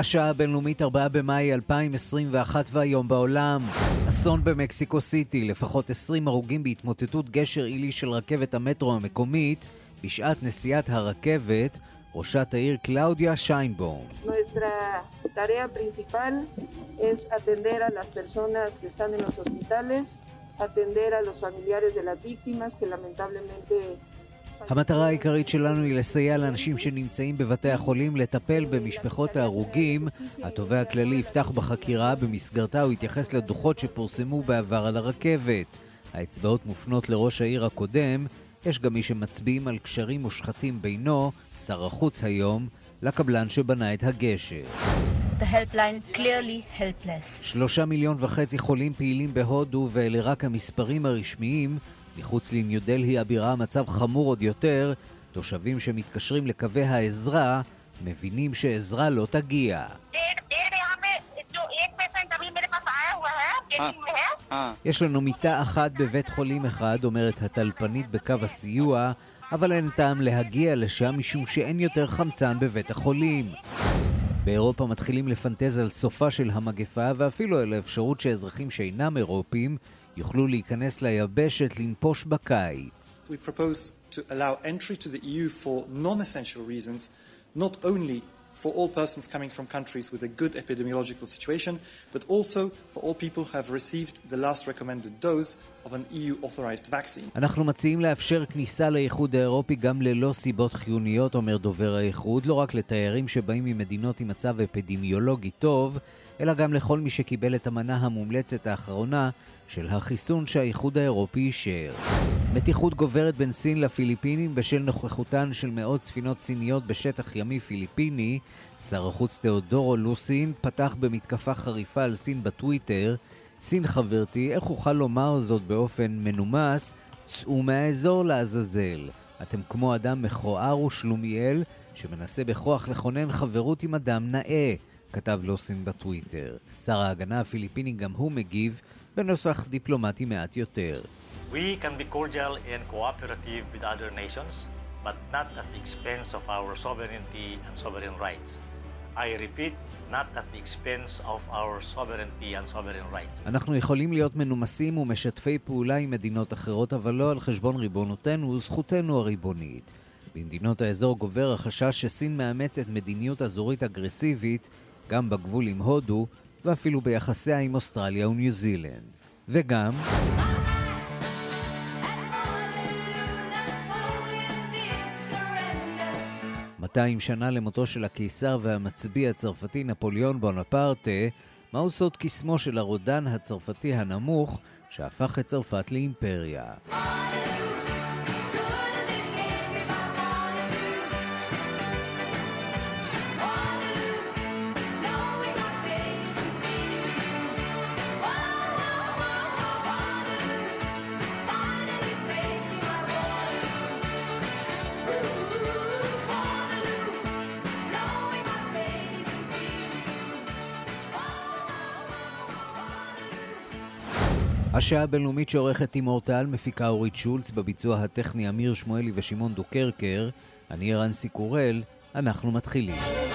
השעה הבינלאומית 4 במאי 2021 והיום בעולם. אסון במקסיקו סיטי, לפחות 20 הרוגים בהתמוטטות גשר עילי של רכבת המטרו המקומית בשעת נסיעת הרכבת, ראשת העיר קלאודיה שיינבורן. atender a los familiares de las víctimas que lamentablemente המטרה העיקרית שלנו היא לסייע לאנשים שנמצאים בבתי החולים לטפל במשפחות ההרוגים. התובע הכללי יפתח בחקירה, במסגרתה הוא יתייחס לדוחות שפורסמו בעבר על הרכבת. האצבעות מופנות לראש העיר הקודם, יש גם מי שמצביעים על קשרים מושחתים בינו, שר החוץ היום, לקבלן שבנה את הגשר. שלושה מיליון וחצי חולים פעילים בהודו ואלה רק המספרים הרשמיים. מחוץ לניו דלהי הבירה המצב חמור עוד יותר, תושבים שמתקשרים לקווי העזרה מבינים שעזרה לא תגיע. יש לנו מיטה אחת בבית חולים אחד, אומרת הטלפנית בקו הסיוע, אבל אין טעם להגיע לשם משום שאין יותר חמצן בבית החולים. באירופה מתחילים לפנטז על סופה של המגפה ואפילו על האפשרות שאזרחים שאינם אירופים יוכלו להיכנס ליבשת לנפוש בקיץ. We propose to allow entry to the EU for non-essential reasons, not only for all persons coming from countries with a good epidemiological situation, but also for all people who have received the last recommended dose of an EU authorized vaccine. אנחנו מציעים לאפשר כניסה לאיחוד האירופי גם ללא סיבות חיוניות, אומר דובר האיחוד, לא רק לתיירים שבאים ממדינות עם מצב אפידמיולוגי טוב, אלא גם לכל מי שקיבל את המנה המומלצת האחרונה של החיסון שהאיחוד האירופי אישר. מתיחות גוברת בין סין לפיליפינים בשל נוכחותן של מאות ספינות סיניות בשטח ימי פיליפיני. שר החוץ תאודורו לוסין פתח במתקפה חריפה על סין בטוויטר. סין חברתי, איך אוכל לומר זאת באופן מנומס? צאו מהאזור לעזאזל. אתם כמו אדם מכוער ושלומיאל שמנסה בכוח לכונן חברות עם אדם נאה, כתב לוסין בטוויטר. שר ההגנה הפיליפיני גם הוא מגיב בנוסח דיפלומטי מעט יותר. We can be cordial and cooperative with other nations, but not at the expense of our sovereignty and sovereign rights. I repeat, not at the expense of our sovereignty and sovereign rights. אנחנו יכולים להיות מנומסים ומשתפי פעולה עם מדינות אחרות, אבל לא על חשבון ריבונותנו וזכותנו הריבונית. במדינות האזור גובר החשש שסין מאמצת מדיניות אזורית אגרסיבית גם בגבול עם הודו, ואפילו ביחסיה עם אוסטרליה וניו זילנד. וגם... מאתיים שנה למותו של הקיסר והמצביא הצרפתי נפוליאון בונפרטה, מהו סוד קסמו של הרודן הצרפתי הנמוך שהפך את צרפת לאימפריה. השעה הבינלאומית שעורכת תימור טל, מפיקה אורית שולץ, בביצוע הטכני אמיר שמואלי ושמעון דוקרקר. אני רנסי קורל, אנחנו מתחילים.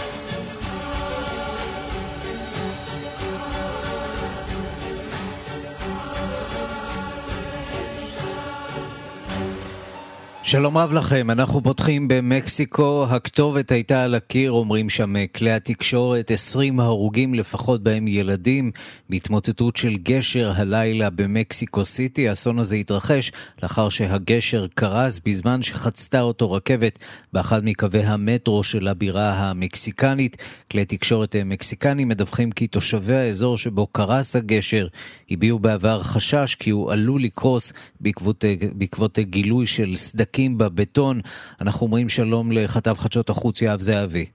שלום רב לכם, אנחנו פותחים במקסיקו, הכתובת הייתה על הקיר, אומרים שם כלי התקשורת, 20 הרוגים לפחות בהם ילדים, בהתמוטטות של גשר הלילה במקסיקו סיטי. האסון הזה התרחש לאחר שהגשר קרס בזמן שחצתה אותו רכבת באחד מקווי המטרו של הבירה המקסיקנית. כלי תקשורת מקסיקנים מדווחים כי תושבי האזור שבו קרס הגשר הביעו בעבר חשש כי הוא עלול לקרוס בעקבות, בעקבות גילוי של סדקים. חלקים בבטון. אנחנו אומרים שלום לכתב חדשות החוץ יהב זהבי.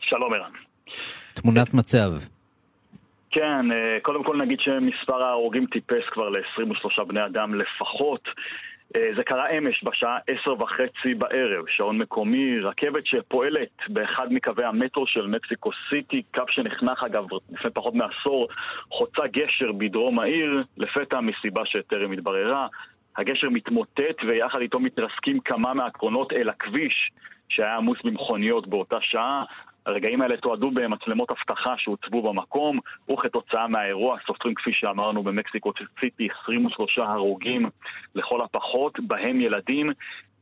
שלום ערן. תמונת מצב. כן, אה, קודם כל נגיד שמספר ההרוגים טיפס כבר ל-23 בני אדם לפחות. אה, זה קרה אמש בשעה עשר וחצי בערב, שעון מקומי, רכבת שפועלת באחד מקווי המטרו של מקסיקו סיטי, קו שנחנך אגב לפני פחות מעשור, חוצה גשר בדרום העיר, לפתע מסיבה שטרם התבררה. הגשר מתמוטט ויחד איתו מתרסקים כמה מהקרונות אל הכביש שהיה עמוס במכוניות באותה שעה. הרגעים האלה תועדו במצלמות אבטחה שהוצבו במקום, וכתוצאה מהאירוע סופרים כפי שאמרנו במקסיקו סיטי 23 הרוגים לכל הפחות, בהם ילדים,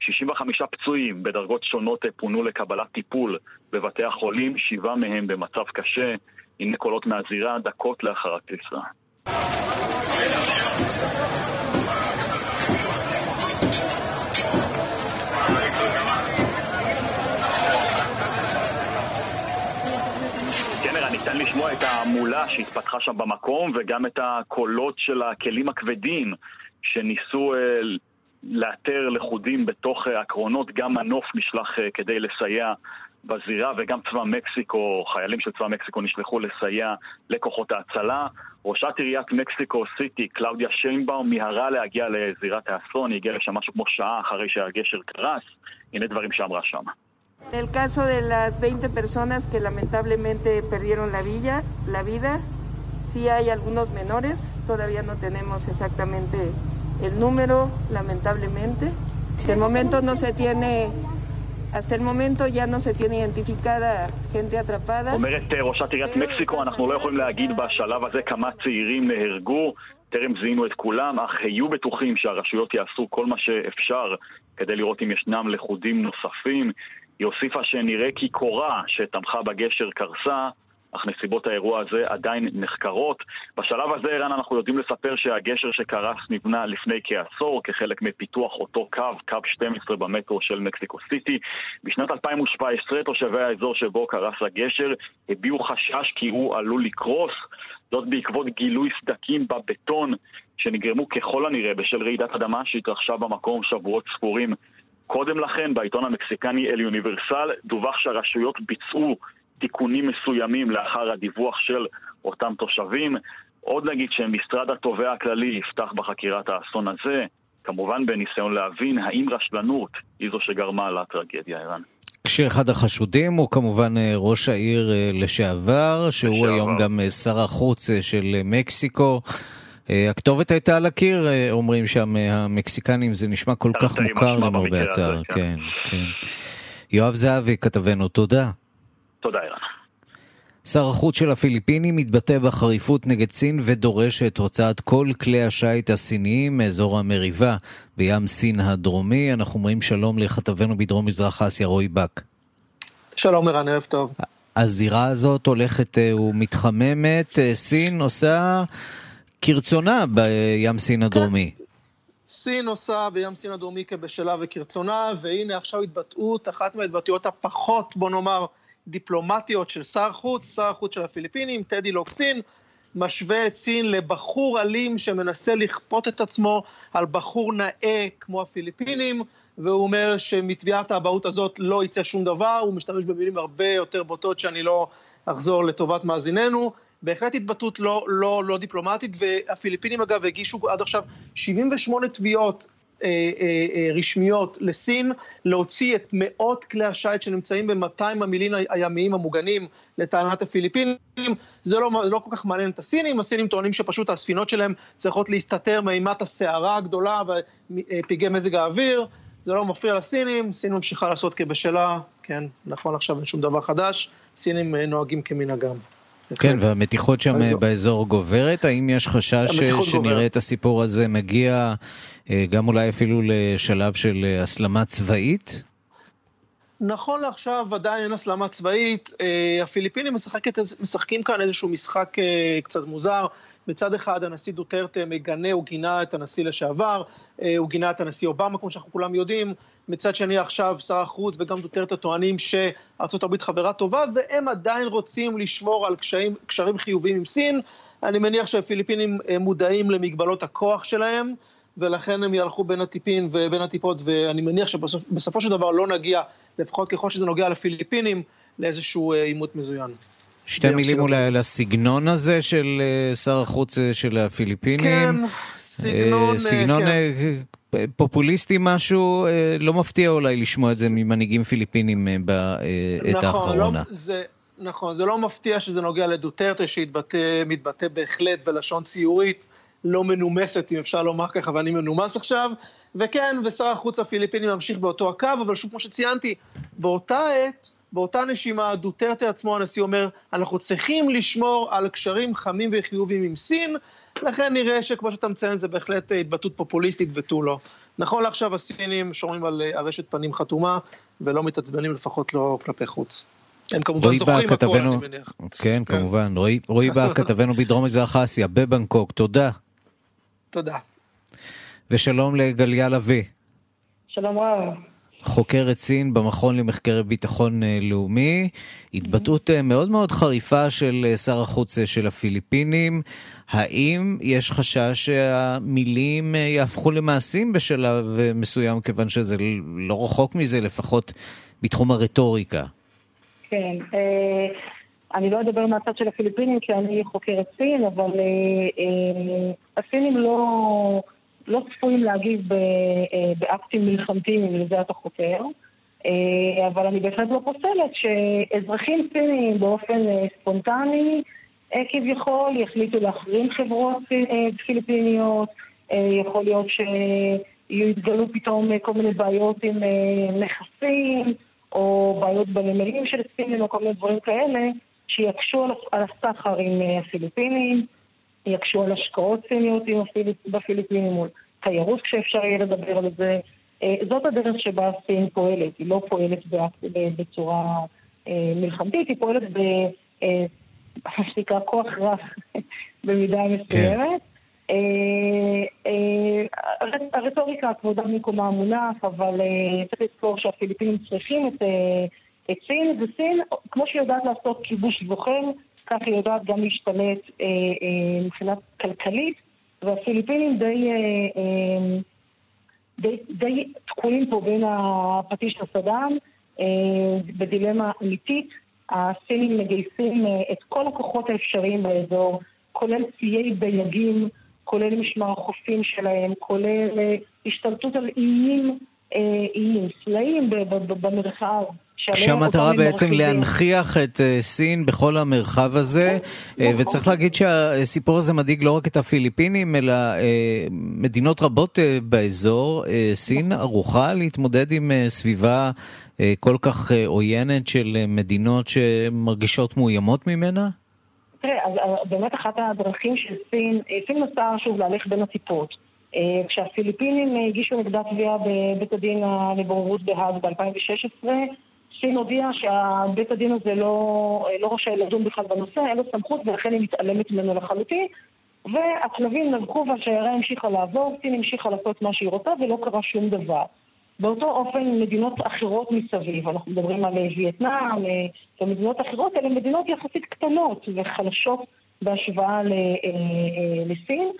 65 פצועים בדרגות שונות פונו לקבלת טיפול בבתי החולים, שבעה מהם במצב קשה. הנה קולות מהזירה דקות לאחר הקריסה. ניתן לשמוע את ההמולה שהתפתחה שם במקום וגם את הקולות של הכלים הכבדים שניסו אה, לאתר לכודים בתוך אה, הקרונות. גם מנוף נשלח אה, כדי לסייע בזירה וגם צבא מקסיקו, חיילים של צבא מקסיקו נשלחו לסייע לכוחות ההצלה. ראשת עיריית מקסיקו סיטי, קלאודיה שיינבאום, מיהרה להגיע לזירת האסון, היא הגיעה לשם משהו כמו שעה אחרי שהגשר קרס. הנה דברים שאמרה שם. En el caso de las 20 personas que lamentablemente perdieron la, villa, la vida, sí hay algunos menores, todavía no tenemos exactamente el número, lamentablemente. Hasta el momento no se tiene hasta el momento ya no se tiene identificada gente atrapada. אומרת ראשת עיריית מקסיקו, אנחנו לא יכולים להגיד בשלב הזה כמה צעירים נהרגו, טרם זיהינו את כולם, אך היו בטוחים שהרשויות יעשו כל מה שאפשר כדי לראות אם ישנם לכודים נוספים. היא הוסיפה שנראה כי קורה שתמכה בגשר קרסה, אך נסיבות האירוע הזה עדיין נחקרות. בשלב הזה, ערן, אנחנו יודעים לספר שהגשר שקרס נבנה לפני כעשור כחלק מפיתוח אותו קו, קו 12 במטרו של מקסיקו סיטי. בשנת 2017 תושבי האזור שבו קרס הגשר הביעו חשש כי הוא עלול לקרוס. זאת בעקבות גילוי סדקים בבטון שנגרמו ככל הנראה בשל רעידת אדמה שהתרחשה במקום שבועות ספורים קודם לכן, בעיתון המקסיקני אל יוניברסל, דווח שהרשויות ביצעו תיקונים מסוימים לאחר הדיווח של אותם תושבים. עוד נגיד שמשרד התובע הכללי יפתח בחקירת האסון הזה, כמובן בניסיון להבין האם רשלנות היא זו שגרמה לטרגדיה, ערן. כשאחד החשודים הוא כמובן אה, ראש העיר אה, לשעבר, שהוא לשעבר. היום גם אה, שר החוץ של מקסיקו. אה, הכתובת הייתה על הקיר, אה, אומרים שם אה, המקסיקנים, זה נשמע כל כך מוכר למרבה הצער. כן. כן, כן. יואב זהבי, כתבנו, תודה. תודה, ערן. שר החוץ של הפיליפינים מתבטא בחריפות נגד סין ודורש את הוצאת כל כלי השיט הסיניים מאזור המריבה בים סין הדרומי. אנחנו אומרים שלום לכתבנו בדרום מזרח אסיה, רועי באק. שלום ערן, ערב טוב. הזירה הזאת הולכת ומתחממת, סין עושה כרצונה בים סין הדרומי. כן. סין עושה בים סין הדרומי כבשלה וכרצונה, והנה עכשיו התבטאות, אחת מההתבטאויות הפחות, בוא נאמר, דיפלומטיות של שר חוץ, שר החוץ של הפיליפינים, טדי לוקסין, משווה את סין לבחור אלים שמנסה לכפות את עצמו על בחור נאה כמו הפיליפינים, והוא אומר שמתביעת האבהות הזאת לא יצא שום דבר, הוא משתמש במילים הרבה יותר בוטות שאני לא אחזור לטובת מאזיננו. בהחלט התבטאות לא, לא, לא דיפלומטית, והפיליפינים אגב הגישו עד עכשיו 78 תביעות אה, אה, אה, רשמיות לסין, להוציא את מאות כלי השיט שנמצאים ב-200 המילין הימיים המוגנים לטענת הפיליפינים. זה לא, לא כל כך מעניין את הסינים, הסינים טוענים שפשוט הספינות שלהם צריכות להסתתר מאימת הסערה הגדולה ופגעי מזג האוויר. זה לא מפריע לסינים, סין ממשיכה לעשות כבשלה, כן, נכון עכשיו אין שום דבר חדש, סינים נוהגים כמנהגם. כן, והמתיחות שם באזור, באזור גוברת, האם יש חשש שנראה גובר. את הסיפור הזה מגיע אה, גם אולי אפילו לשלב של אה, הסלמה צבאית? נכון לעכשיו עדיין אין הסלמה צבאית, אה, הפיליפינים משחקת, משחקים כאן איזשהו משחק קצת מוזר. מצד אחד הנשיא דוטרטה מגנה, הוא גינה את הנשיא לשעבר, הוא גינה את הנשיא אובמה, כמו שאנחנו כולם יודעים, מצד שני עכשיו שר החוץ וגם דוטרטה טוענים שארה"ב חברה טובה, והם עדיין רוצים לשמור על קשרים, קשרים חיוביים עם סין. אני מניח שהפיליפינים אה, מודעים למגבלות הכוח שלהם, ולכן הם יהלכו בין הטיפין ובין הטיפות, ואני מניח שבסופו של דבר לא נגיע, לפחות ככל שזה נוגע לפיליפינים, לאיזשהו אה, עימות מזוין. שתי מילים אולי על הסגנון הזה של אה, שר החוץ של הפיליפינים. כן, סגנון... סגנון כן. פופוליסטי משהו, לא מפתיע אולי לשמוע את זה ממנהיגים פיליפינים בעת נכון, האחרונה. לא, זה, נכון, זה לא מפתיע שזה נוגע לדוטרטה, שמתבטא בהחלט בלשון ציורית, לא מנומסת, אם אפשר לומר ככה, ואני מנומס עכשיו. וכן, ושר החוץ הפיליפיני ממשיך באותו הקו, אבל שוב, כמו שציינתי, באותה עת, באותה נשימה, דוטרטה עצמו, הנשיא אומר, אנחנו צריכים לשמור על קשרים חמים וחיוביים עם סין, לכן נראה שכמו שאתה מציין, זה בהחלט התבטאות פופוליסטית ותו לא. נכון לעכשיו הסינים שומרים על ארשת פנים חתומה, ולא מתעצבנים לפחות לא כלפי חוץ. הם כמובן זוכרים הכל, אני מניח. כן, כן. כמובן. רועי, בא כתבנו בדרום מזרח אסיה, בבנקוק, תודה. תודה. ושלום לגליה לביא. שלום רב. חוקרת סין במכון למחקרי ביטחון אה, לאומי, התבטאות אה, מאוד מאוד חריפה של אה, שר החוץ של הפיליפינים. האם יש חשש שהמילים יהפכו למעשים בשלב מסוים, כיוון שזה לא רחוק מזה, לפחות בתחום הרטוריקה? כן, אני לא אדבר מהצד של הפיליפינים כי אני חוקרת סין, אבל הסינים לא... לא צפויים להגיב אה, באקטים מלחמתיים, אם לזה אתה חוקר. אה, אבל אני בהחלט לא פוסלת שאזרחים סינים באופן אה, ספונטני כביכול יחליטו להחרים חברות פיליפיניות, יכול להיות שיתגלו פתאום כל מיני בעיות עם נכסים, או בעיות בנמלים של סינים, או כל מיני דברים כאלה, שיקשו על הסחר עם הפיליפינים. יקשו על השקעות סיניות בפיליפינים, מול תיירות כשאפשר יהיה לדבר על זה. אה, זאת הדרך שבה סין פועלת, היא לא פועלת בצורה אה, מלחמתית, היא פועלת ב... אה, מה שנקרא כוח רך במידה מסוימת. כן. הרטוריקה כבודה במקומה מונח, אבל צריך לזכור שהפיליפינים צריכים את, את סין, וסין, כמו שהיא יודעת לעשות כיבוש זוכר, כך היא יודעת גם להשתלט אה, אה, מבחינת כלכלית, והפיליפינים די, אה, אה, די, די תקועים פה בין הפטיש לסדאם, אה, בדילמה אמיתית. הסינים מגייסים אה, את כל הכוחות האפשריים באזור, כולל ציי דייגים, כולל משמר החופים שלהם, כולל אה, השתלטות על איים, אה, איים, סלעים במרחב. כשהמטרה בעצם להנכיח את אה, סין בכל המרחב הזה, נכון, אה. וצריך להגיד שהסיפור הזה מדאיג לא רק את הפיליפינים, אלא אה, מדינות רבות באזור. סין. ערוכה להתמודד עם סביבה כל כך עוינת של מדינות שמרגישות מאוימות ממנה? תראה, אז באמת אחת הדרכים של סין, סין נסעה שוב להלך בין הטיפות. כשהפיליפינים הגישו נגדה תביעה בבית הדין לבוררות בהאג ב-2016, סין הודיעה שהבית הדין הזה לא, לא רשאי לדון בכלל בנושא, אין לו סמכות ולכן היא מתעלמת ממנו לחלוטין. והכלבים נבחו והשיירה המשיכה לעבור, סין המשיכה לעשות מה שהיא רוצה ולא קרה שום דבר. באותו אופן מדינות אחרות מסביב, אנחנו מדברים על וייטנאם ומדינות אחרות, אלה מדינות יחסית קטנות וחלשות בהשוואה אה, אה, לסין.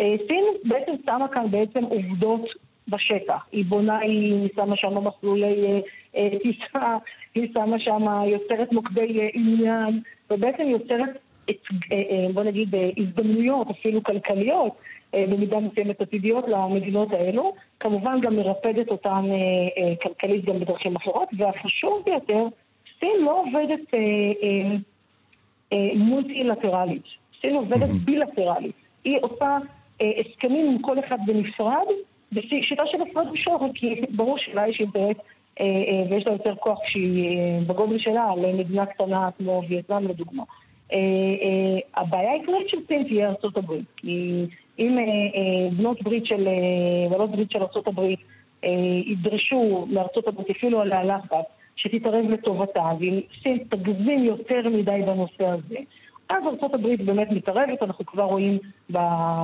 אה, סין בעצם שמה כאן בעצם עובדות בשטח. היא בונה, היא שמה שם מסלולי אה, אה, טיסה, היא שמה שם, יוצרת מוקדי אה, עניין, ובעצם יוצרת, בוא נגיד, הזדמנויות אפילו כלכליות, במידה מסוימת עתידיות למדינות האלו. כמובן גם מרפדת אותן כלכלית גם בדרכים אחרות, והחשוב ביותר, סין לא עובדת מולטילטרלית, סין עובדת בילטרלית. היא עושה הסכמים עם כל אחד בנפרד, בשיטה של הפרד ומשול, כי ברור שלה יש אינטרס אה, אה, ויש לה יותר כוח שהיא אה, בגודל שלה למדינה קטנה כמו וייטנאם לדוגמה. הבעיה העיקרית של סין תהיה ארצות הברית. אם בנות ברית של, בעלות ברית של ארצות הברית ידרשו מארצות הברית, אפילו עליה לחץ, שתתערב לטובתה, ואם סין תגזים יותר מדי בנושא הזה, אז ארה"ב באמת מתערבת, אנחנו כבר רואים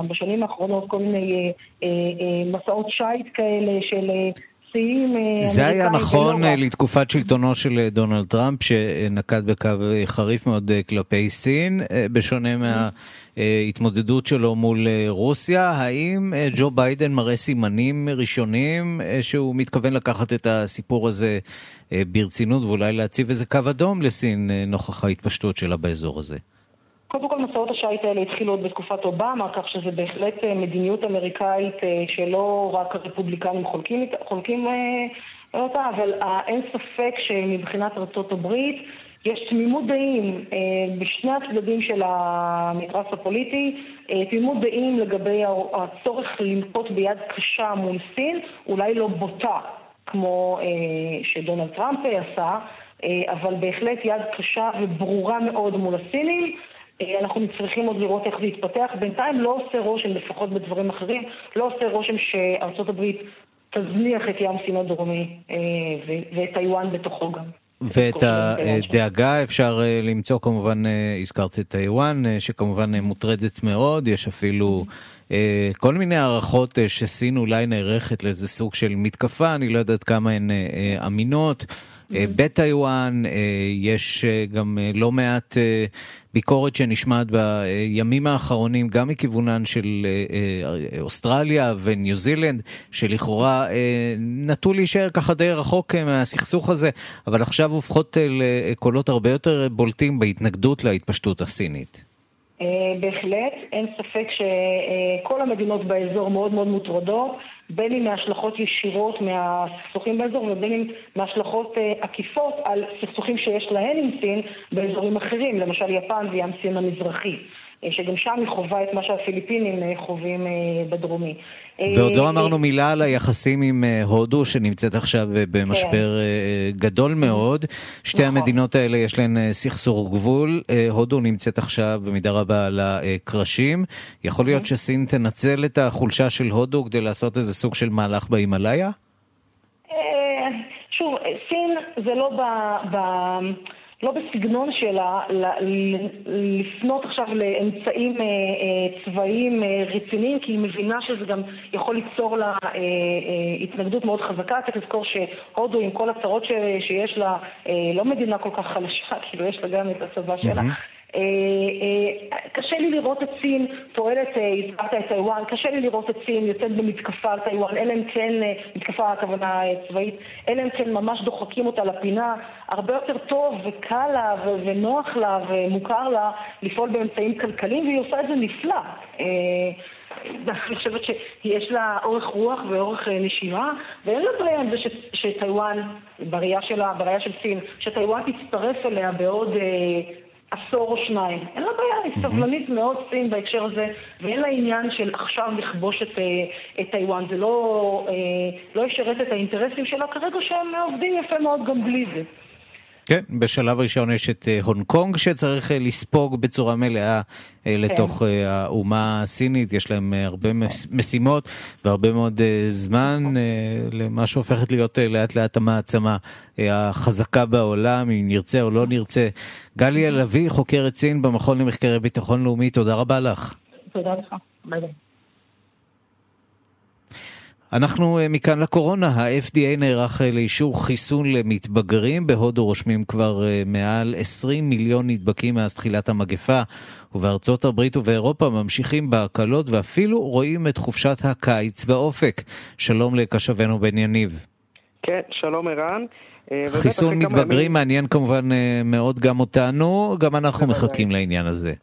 בשנים האחרונות כל מיני אה, אה, מסעות שיט כאלה של אה, שיאים זה היה נכון לתקופת שלטונו של דונלד טראמפ, שנקט בקו חריף מאוד כלפי סין, בשונה מההתמודדות שלו מול רוסיה. האם ג'ו ביידן מראה סימנים ראשונים שהוא מתכוון לקחת את הסיפור הזה ברצינות ואולי להציב איזה קו אדום לסין נוכח ההתפשטות שלה באזור הזה? קודם כל מסעות השיט האלה התחילו עוד בתקופת אובמה, כך שזה בהחלט אה, מדיניות אמריקאית אה, שלא רק הרפובליקנים חולקים, חולקים אותה, אבל אין ספק שמבחינת ארצות הברית יש תמימות דעים בשני הצדדים של המתרס הפוליטי, תמימות דעים לגבי הצורך לנקוט ביד קשה מול סין, אולי לא בוטה כמו שדונלד טראמפ עשה, אבל בהחלט יד קשה וברורה מאוד מול הסינים. אה, אנחנו צריכים עוד לראות איך זה יתפתח. בינתיים לא עושה רושם, לפחות בדברים אחרים, לא עושה רושם שארצות הברית תזניח את ים סין הדרומי אה, ואת טיוואן בתוכו גם. ואת הדאגה אפשר אה, למצוא כמובן, הזכרת את טיוואן, שכמובן מוטרדת מאוד, יש אפילו כל מיני הערכות שסין אולי נערכת לאיזה סוג של מתקפה, אני לא יודעת כמה הן אמינות. אה, בטיוואן, אה, יש אה, גם לא מעט ביקורת שנשמעת בימים האחרונים, גם מכיוונן של אוסטרליה וניו זילנד, שלכאורה נטו להישאר ככה די רחוק מהסכסוך הזה, אבל עכשיו הופכות לקולות הרבה יותר בולטים בהתנגדות להתפשטות הסינית. בהחלט, אין ספק שכל המדינות באזור מאוד מאוד מוטרדות. בין אם מהשלכות ישירות מהסכסוכים באזור ובין אם מהשלכות אה, עקיפות על סכסוכים שיש להן עם סין באזורים אחרים, למשל יפן וים סין המזרחי. אה, שגם שם היא חווה את מה שהפיליפינים אה, חווים בדרומי. ועוד לא אמרנו מילה על היחסים עם הודו, שנמצאת עכשיו במשבר כן. גדול מאוד. שתי נכון. המדינות האלה יש להן סכסוך גבול. הודו נמצאת עכשיו במידה רבה על הקרשים. יכול להיות שסין תנצל את החולשה של הודו כדי לעשות איזה סוג של מהלך בהימאליה? שוב, סין זה לא ב... ב... לא בסגנון שלה לפנות עכשיו לאמצעים אה, אה, צבאיים אה, רציניים, כי היא מבינה שזה גם יכול ליצור לה התנגדות מאוד חזקה. צריך לזכור שהודו, עם כל הצרות שיש לה, לא מדינה כל כך חלשה, כאילו יש לה גם את הצבא שלה. אה, אה, קשה לי לראות את סין פועלת, אה, הזכרת את טיוואן, קשה לי לראות את סין יוצאת במתקפה על טיוואן, אלא אם כן, מתקפה הכוונה צבאית, אלא אם כן ממש דוחקים אותה לפינה. הרבה יותר טוב וקל לה ונוח לה ומוכר לה לפעול באמצעים כלכליים, והיא עושה את זה נפלא. אני חושבת שיש לה אורך רוח ואורך נשימה, ואין לה בעיה עם זה שטיוואן, בראייה של סין, שטיוואן תצטרף אליה בעוד עשור או שניים. אין לה בעיה, היא סבלנית מאוד סין בהקשר הזה, ואין לה עניין של עכשיו לכבוש את, אה, את טיוואן. זה לא, אה, לא ישרת את האינטרסים שלה כרגע שהם עובדים יפה מאוד גם בלי זה. כן, בשלב ראשון יש את אה, הונג קונג שצריך אה, לספוג בצורה מלאה אה, כן. לתוך האומה הסינית, יש להם הרבה משימות והרבה מאוד זמן למה שהופכת להיות לאט לאט המעצמה החזקה בעולם, אם נרצה או לא נרצה. גליה לביא, חוקרת סין במכון למחקרי ביטחון לאומי, תודה רבה לך. תודה לך, ביי ביי. אנחנו אה, מכאן לקורונה, ה-FDA נערך אה, לאישור חיסון למתבגרים, בהודו רושמים כבר אה, מעל 20 מיליון נדבקים מאז תחילת המגפה, ובארצות הברית ובאירופה ממשיכים בהקלות ואפילו רואים את חופשת הקיץ באופק. שלום לקשבנו בן יניב. כן, שלום ערן. חיסון מתבגרים מעניין כמובן מאוד גם אותנו, גם אנחנו מחכים לעניין הזה.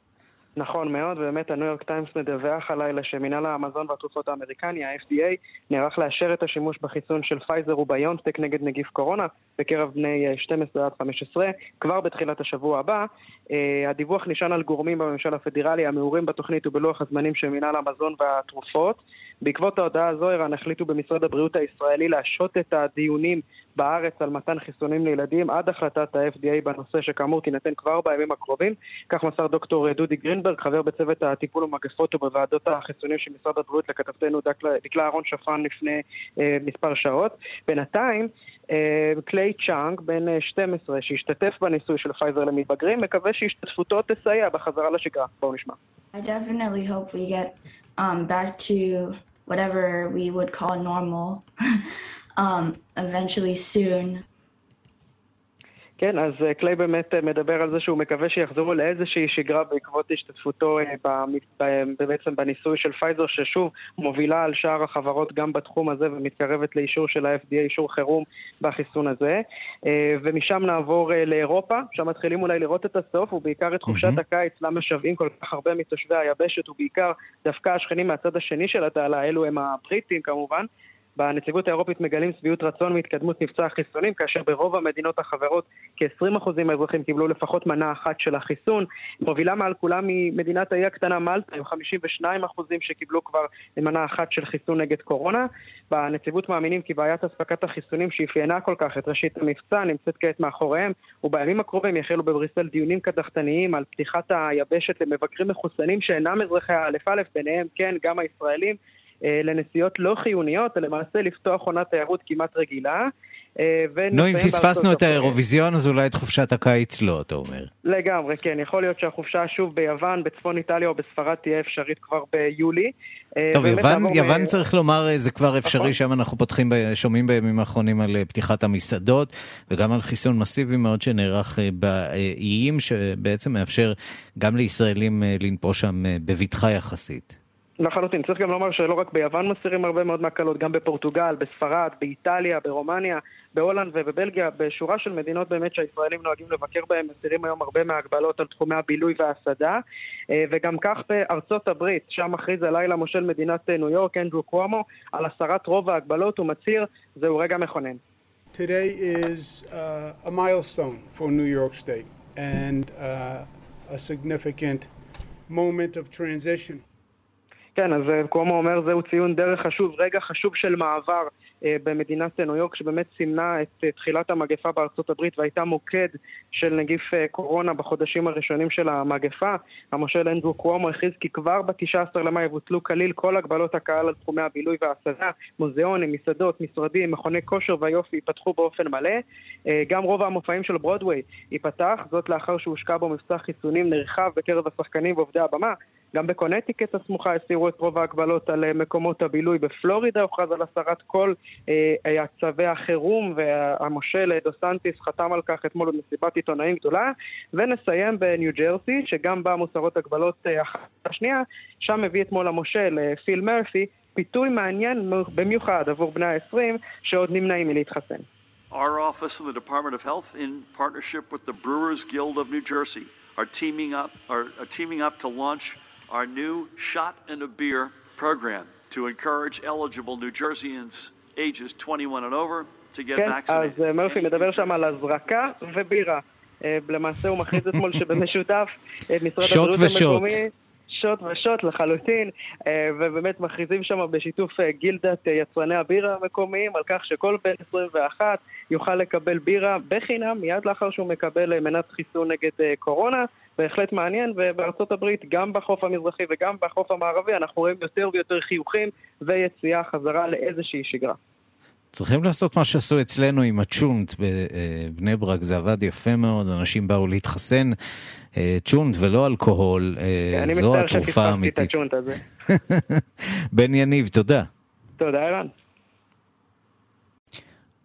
נכון מאוד, ובאמת הניו יורק טיימס מדווח הלילה שמינהל המזון והתרופות האמריקני, ה-FDA, נערך לאשר את השימוש בחיסון של פייזר וביונטק נגד נגיף קורונה בקרב בני 12 עד 15 כבר בתחילת השבוע הבא. אה, הדיווח נשען על גורמים בממשל הפדרלי המעורים בתוכנית ובלוח הזמנים של מינהל המזון והתרופות. בעקבות ההודעה הזו, ערן, החליטו במשרד הבריאות הישראלי להשהות את הדיונים בארץ על מתן חיסונים לילדים עד החלטת ה-FDA בנושא שכאמור תינתן כבר בימים הקרובים. כך מסר דוקטור דודי גרינברג, חבר בצוות הטיפול במגפות ובוועדות החיסונים של משרד הבריאות לכתבתנו דקלה אהרון שפרן לפני אה, מספר שעות. בינתיים, אה, קליי צ'אנג, בן 12, אה, שהשתתף בניסוי של פייזר למתבגרים, מקווה שהשתתפותו תסייע בחזרה לשגרה. בואו נשמע. I definitely hope we get um, back to whatever we would call normal um, eventually soon. כן, אז אה, קליי באמת אה, מדבר על זה שהוא מקווה שיחזרו לאיזושהי שגרה בעקבות השתתפותו אה, בעצם בניסוי של פייזר, ששוב מובילה על שאר החברות גם בתחום הזה ומתקרבת לאישור של ה-FDA, אישור חירום בחיסון הזה. ומשם נעבור לאירופה, שם מתחילים אולי לראות את הסוף, ובעיקר את חופשת הקיץ, למה שווים כל כך הרבה מתושבי היבשת, ובעיקר דווקא השכנים מהצד השני של התעלה, אלו הם הבריטים כמובן. בנציגות האירופית מגלים שביעות רצון מהתקדמות מבצע החיסונים, כאשר ברוב המדינות החברות כ-20% מהאזרחים קיבלו לפחות מנה אחת של החיסון. מובילה מעל כולם ממדינת האי הקטנה מלטה, עם 52% שקיבלו כבר מנה אחת של חיסון נגד קורונה. בנציבות מאמינים כי בעיית אספקת החיסונים שאפיינה כל כך את ראשית המבצע נמצאת כעת מאחוריהם, ובימים הקרובים יחלו בבריסל דיונים קדחתניים על פתיחת היבשת למבקרים מחוסנים שאינם אזרחי האלף-אלף, ביניהם כן גם הישראלים. אה, לנסיעות לא חיוניות, למעשה לפתוח עונת תיירות כמעט רגילה. אה, נו, אם פספסנו את האירוויזיון, אז אולי את חופשת הקיץ לא, אתה אומר. לגמרי, כן. יכול להיות שהחופשה שוב ביוון, בצפון איטליה או בספרד תהיה אפשרית כבר ביולי. אה, טוב, יוון, יוון צריך לומר, זה כבר אפשרי, נכון. שם אנחנו פותחים, שומעים בימים האחרונים על פתיחת המסעדות, וגם על חיסון מסיבי מאוד שנערך באיים, שבעצם מאפשר גם לישראלים לנפוש שם בבטחה יחסית. לחלוטין. צריך גם לומר שלא רק ביוון מסירים הרבה מאוד מהקלות, גם בפורטוגל, בספרד, באיטליה, ברומניה, בהולנד ובבלגיה, בשורה של מדינות באמת שהישראלים נוהגים לבקר בהן, מסירים היום הרבה מההגבלות על תחומי הבילוי וההסעדה. אה, וגם כך בארצות הברית, שם מכריז הלילה מושל מדינת ניו יורק, אנדרו קוומו, על הסרת רוב ההגבלות, הוא מצהיר, זהו רגע מכונן. Today is uh, a milestone for New York State and uh, a significant moment of transition. כן, אז אה, קומו אומר זהו ציון דרך חשוב, רגע חשוב של מעבר אה, במדינת ניו יורק, שבאמת סימנה את אה, תחילת המגפה בארצות הברית והייתה מוקד של נגיף קורונה בחודשים הראשונים של המגפה. המושל אנדרו קוומו הכריז כי כבר ב-19 למאי יבוטלו כליל כל הגבלות הקהל על תחומי הבילוי וההסעדה, מוזיאונים, מסעדות, משרדים, מכוני כושר והיופי ייפתחו באופן מלא. גם רוב המופעים של ברודוויי ייפתח, זאת לאחר שהושקע בו מבצע חיסונים נרחב בקרב השחקנים ועובדי הבמה. גם בקונטיקט הסמוכה הסירו את רוב ההגבלות על אה, מקומות הבילוי. בפלורידה הוכרז על הסרת כל אה, צווי החירום, והמושל דה סנטיס חתם על כך אתמול במסיבת עיתונאים גדולה. ונסיים בניו ג'רסי, שגם בה מוסרות הגבלות אה, אחת השנייה. שם הביא אתמול המושל אה, פיל מרפי פיתוי מעניין במיוחד עבור בני ה-20 שעוד נמנעים מלהתחסן. Our office in the Department of Health, in partnership with the Brewers Guild of New Jersey, are teaming up, are, are teaming up to launch our new Shot and a Beer program to encourage eligible New Jerseyans ages 21 and over to get כן, vaccinated. אז מרפי מדבר שם על הזרקה ובירה. למעשה הוא מכריז אתמול שבמשותף משרד הבריאות המקומי... שוט ושוט לחלוטין, ובאמת מכריזים שם בשיתוף גילדת יצרני הבירה המקומיים על כך שכל בן 21 יוכל לקבל בירה בחינם מיד לאחר שהוא מקבל מנת חיסון נגד קורונה. בהחלט מעניין, ובארצות הברית, גם בחוף המזרחי וגם בחוף המערבי, אנחנו רואים יותר ויותר חיוכים ויציאה חזרה לאיזושהי שגרה. צריכים לעשות מה שעשו אצלנו עם הצ'ונט בבני ברק, זה עבד יפה מאוד, אנשים באו להתחסן. אה, צ'ונט ולא אלכוהול, אה, זו התרופה האמיתית. אני מצטער שפספסתי את הצ'ונט הזה. בן יניב, תודה. תודה, ערן.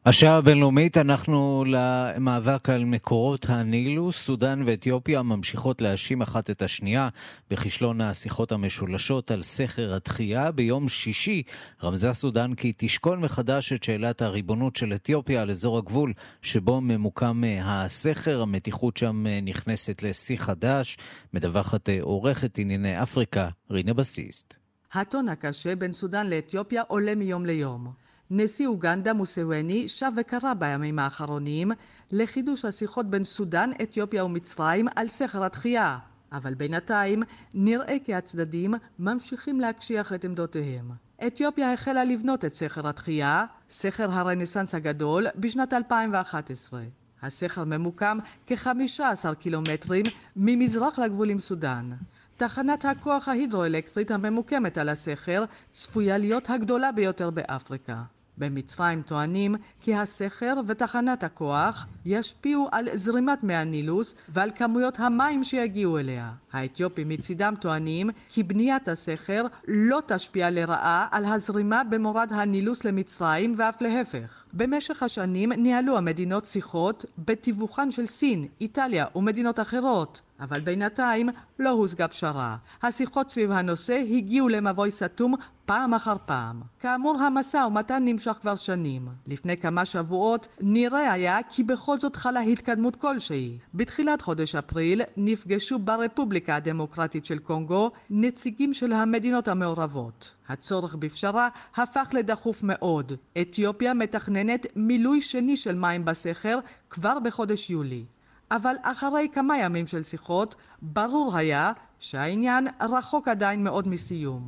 השעה הבינלאומית, אנחנו למאבק על מקורות הנילו. סודאן ואתיופיה ממשיכות להאשים אחת את השנייה בכישלון השיחות המשולשות על סכר התחייה. ביום שישי רמזה סודאן כי תשקול מחדש את שאלת הריבונות של אתיופיה על אזור הגבול שבו ממוקם הסכר. המתיחות שם נכנסת לשיא חדש. מדווחת עורכת ענייני אפריקה, רינה בסיסט. הטון הקשה בין סודאן לאתיופיה עולה מיום ליום. נשיא אוגנדה מוסווני שב וקרא בימים האחרונים לחידוש השיחות בין סודאן, אתיופיה ומצרים על סכר התחייה, אבל בינתיים נראה כי הצדדים ממשיכים להקשיח את עמדותיהם. אתיופיה החלה לבנות את סכר התחייה, סכר הרנסאנס הגדול, בשנת 2011. הסכר ממוקם כ-15 קילומטרים ממזרח לגבול עם סודאן. תחנת הכוח ההידרואלקטרית הממוקמת על הסכר צפויה להיות הגדולה ביותר באפריקה. במצרים טוענים כי הסכר ותחנת הכוח ישפיעו על זרימת מי הנילוס ועל כמויות המים שיגיעו אליה. האתיופים מצידם טוענים כי בניית הסכר לא תשפיע לרעה על הזרימה במורד הנילוס למצרים ואף להפך. במשך השנים ניהלו המדינות שיחות בתיווכן של סין, איטליה ומדינות אחרות, אבל בינתיים לא הושגה פשרה. השיחות סביב הנושא הגיעו למבוי סתום פעם אחר פעם. כאמור, המשא ומתן נמשך כבר שנים. לפני כמה שבועות נראה היה כי בכל זאת חלה התקדמות כלשהי. בתחילת חודש אפריל נפגשו ברפובליקה הדמוקרטית של קונגו נציגים של המדינות המעורבות. הצורך בפשרה הפך לדחוף מאוד. אתיופיה מתכננת מילוי שני של מים בסכר כבר בחודש יולי. אבל אחרי כמה ימים של שיחות, ברור היה שהעניין רחוק עדיין מאוד מסיום.